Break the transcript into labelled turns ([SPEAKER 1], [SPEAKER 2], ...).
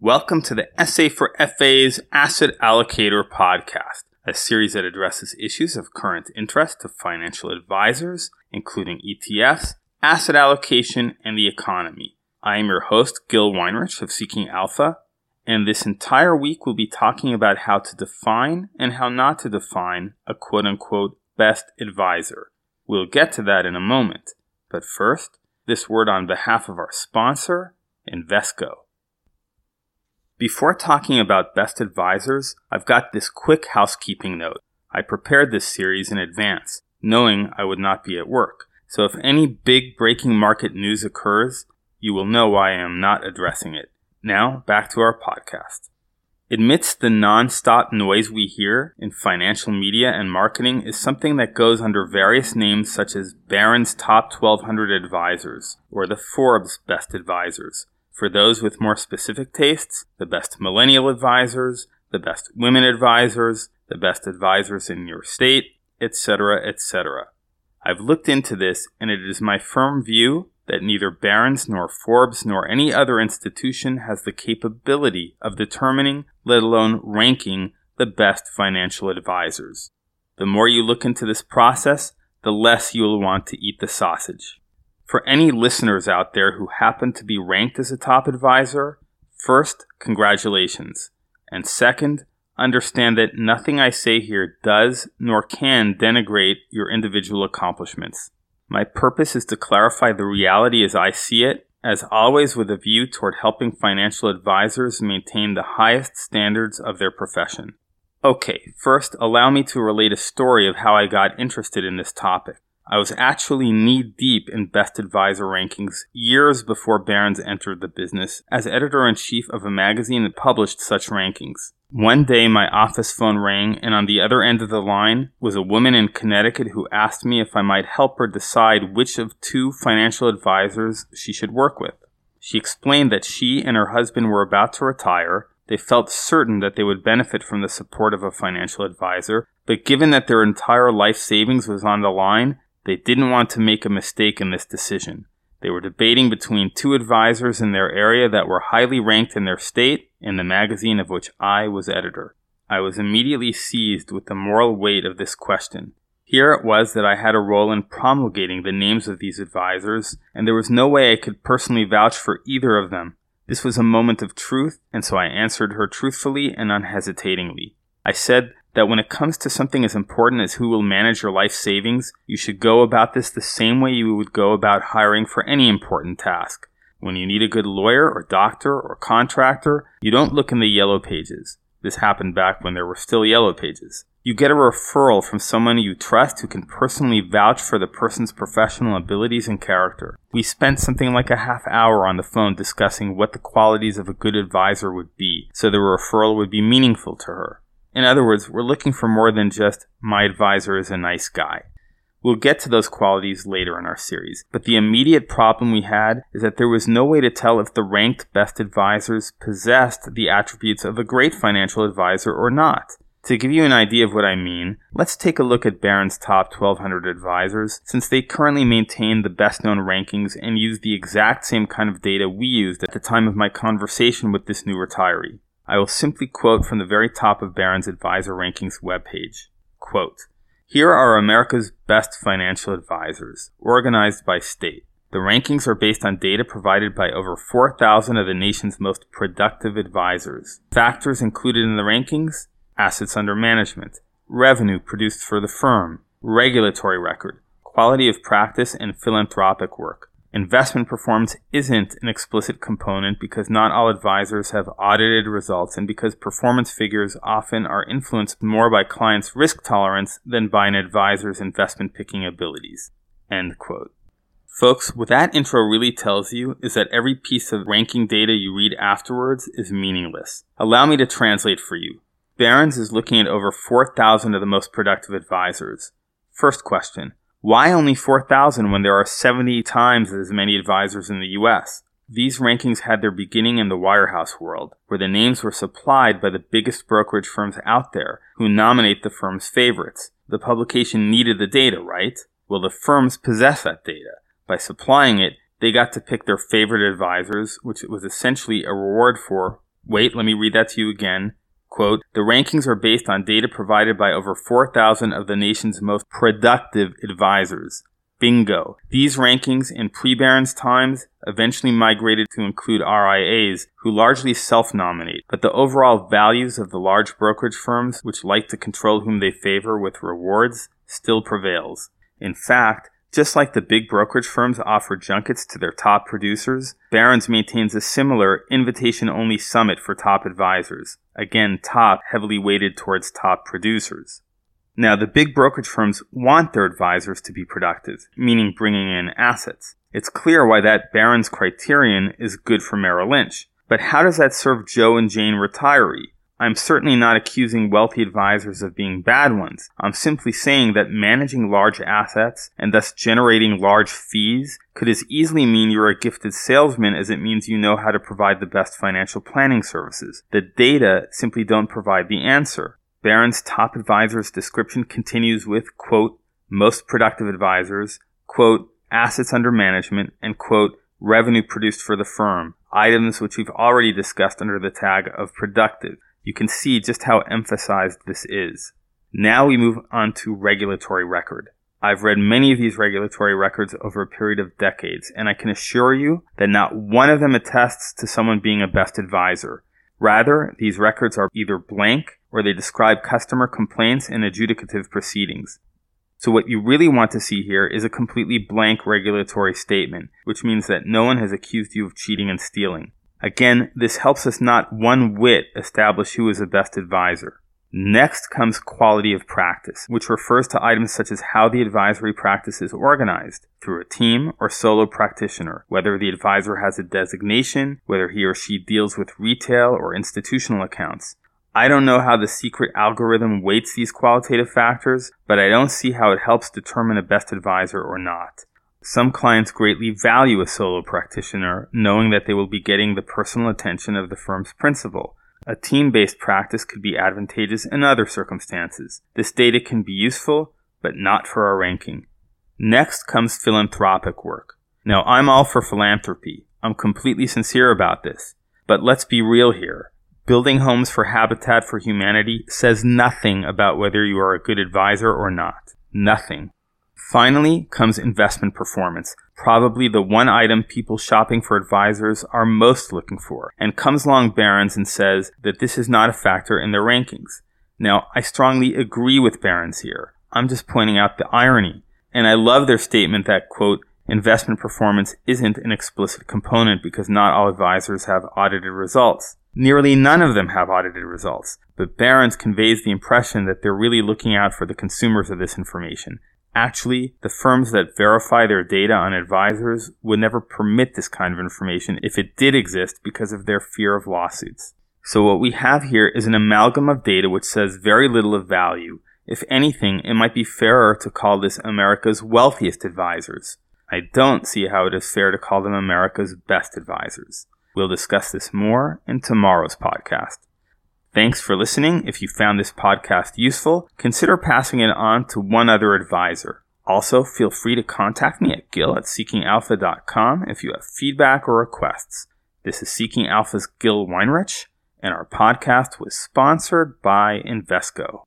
[SPEAKER 1] Welcome to the SA for FA's Asset Allocator podcast, a series that addresses issues of current interest to financial advisors, including ETFs, asset allocation, and the economy. I am your host, Gil Weinrich of Seeking Alpha, and this entire week we'll be talking about how to define and how not to define a quote unquote best advisor. We'll get to that in a moment, but first, this word on behalf of our sponsor, Invesco. Before talking about best advisors, I've got this quick housekeeping note. I prepared this series in advance, knowing I would not be at work. So if any big breaking market news occurs, you will know why I am not addressing it. Now, back to our podcast. Amidst the non-stop noise we hear in financial media and marketing is something that goes under various names such as Barron's Top 1200 Advisors or the Forbes Best Advisors. For those with more specific tastes, the best millennial advisors, the best women advisors, the best advisors in your state, etc., etc. I've looked into this and it is my firm view that neither Barron's nor Forbes nor any other institution has the capability of determining, let alone ranking, the best financial advisors. The more you look into this process, the less you will want to eat the sausage. For any listeners out there who happen to be ranked as a top advisor, first, congratulations. And second, understand that nothing I say here does nor can denigrate your individual accomplishments. My purpose is to clarify the reality as I see it, as always with a view toward helping financial advisors maintain the highest standards of their profession. Okay, first, allow me to relate a story of how I got interested in this topic. I was actually knee deep in best advisor rankings years before Barron's entered the business as editor in chief of a magazine that published such rankings. One day my office phone rang and on the other end of the line was a woman in Connecticut who asked me if I might help her decide which of two financial advisors she should work with. She explained that she and her husband were about to retire. They felt certain that they would benefit from the support of a financial advisor, but given that their entire life savings was on the line, they didn't want to make a mistake in this decision. They were debating between two advisors in their area that were highly ranked in their state in the magazine of which I was editor. I was immediately seized with the moral weight of this question. Here it was that I had a role in promulgating the names of these advisors, and there was no way I could personally vouch for either of them. This was a moment of truth, and so I answered her truthfully and unhesitatingly. I said that when it comes to something as important as who will manage your life savings, you should go about this the same way you would go about hiring for any important task. When you need a good lawyer or doctor or contractor, you don't look in the yellow pages. This happened back when there were still yellow pages. You get a referral from someone you trust who can personally vouch for the person's professional abilities and character. We spent something like a half hour on the phone discussing what the qualities of a good advisor would be, so the referral would be meaningful to her. In other words, we're looking for more than just my advisor is a nice guy. We'll get to those qualities later in our series, but the immediate problem we had is that there was no way to tell if the ranked best advisors possessed the attributes of a great financial advisor or not. To give you an idea of what I mean, let's take a look at Barron's top 1200 advisors, since they currently maintain the best known rankings and use the exact same kind of data we used at the time of my conversation with this new retiree. I will simply quote from the very top of Barron's Advisor Rankings webpage. Quote, Here are America's best financial advisors, organized by state. The rankings are based on data provided by over 4,000 of the nation's most productive advisors. Factors included in the rankings assets under management, revenue produced for the firm, regulatory record, quality of practice, and philanthropic work. Investment performance isn't an explicit component because not all advisors have audited results and because performance figures often are influenced more by clients' risk tolerance than by an advisor's investment picking abilities. End quote. Folks, what that intro really tells you is that every piece of ranking data you read afterwards is meaningless. Allow me to translate for you. Barron's is looking at over 4,000 of the most productive advisors. First question why only 4,000 when there are 70 times as many advisors in the US? These rankings had their beginning in the wirehouse world, where the names were supplied by the biggest brokerage firms out there, who nominate the firm's favorites. The publication needed the data, right? Well, the firms possess that data. By supplying it, they got to pick their favorite advisors, which was essentially a reward for Wait, let me read that to you again. Quote, the rankings are based on data provided by over 4,000 of the nation's most productive advisors. Bingo. These rankings in pre-Barron's times eventually migrated to include RIAs, who largely self-nominate, but the overall values of the large brokerage firms, which like to control whom they favor with rewards, still prevails. In fact, just like the big brokerage firms offer junkets to their top producers, Barron's maintains a similar invitation only summit for top advisors. Again, top heavily weighted towards top producers. Now, the big brokerage firms want their advisors to be productive, meaning bringing in assets. It's clear why that Barron's criterion is good for Merrill Lynch. But how does that serve Joe and Jane retiree? I'm certainly not accusing wealthy advisors of being bad ones. I'm simply saying that managing large assets and thus generating large fees could as easily mean you're a gifted salesman as it means you know how to provide the best financial planning services. The data simply don't provide the answer. Barron's top advisor's description continues with, quote, most productive advisors, quote, assets under management, and quote, revenue produced for the firm, items which we've already discussed under the tag of productive. You can see just how emphasized this is. Now we move on to regulatory record. I've read many of these regulatory records over a period of decades, and I can assure you that not one of them attests to someone being a best advisor. Rather, these records are either blank or they describe customer complaints and adjudicative proceedings. So what you really want to see here is a completely blank regulatory statement, which means that no one has accused you of cheating and stealing. Again, this helps us not one whit establish who is the best advisor. Next comes quality of practice, which refers to items such as how the advisory practice is organized through a team or solo practitioner, whether the advisor has a designation, whether he or she deals with retail or institutional accounts. I don't know how the secret algorithm weights these qualitative factors, but I don't see how it helps determine a best advisor or not. Some clients greatly value a solo practitioner, knowing that they will be getting the personal attention of the firm's principal. A team based practice could be advantageous in other circumstances. This data can be useful, but not for our ranking. Next comes philanthropic work. Now, I'm all for philanthropy. I'm completely sincere about this. But let's be real here. Building homes for Habitat for Humanity says nothing about whether you are a good advisor or not. Nothing. Finally comes investment performance, probably the one item people shopping for advisors are most looking for, and comes along Barron's and says that this is not a factor in their rankings. Now, I strongly agree with Barron's here. I'm just pointing out the irony. And I love their statement that, quote, investment performance isn't an explicit component because not all advisors have audited results. Nearly none of them have audited results, but Barron's conveys the impression that they're really looking out for the consumers of this information, Actually, the firms that verify their data on advisors would never permit this kind of information if it did exist because of their fear of lawsuits. So what we have here is an amalgam of data which says very little of value. If anything, it might be fairer to call this America's wealthiest advisors. I don't see how it is fair to call them America's best advisors. We'll discuss this more in tomorrow's podcast. Thanks for listening. If you found this podcast useful, consider passing it on to one other advisor. Also, feel free to contact me at gil at seekingalpha.com if you have feedback or requests. This is Seeking Alpha's Gil Weinrich, and our podcast was sponsored by Invesco.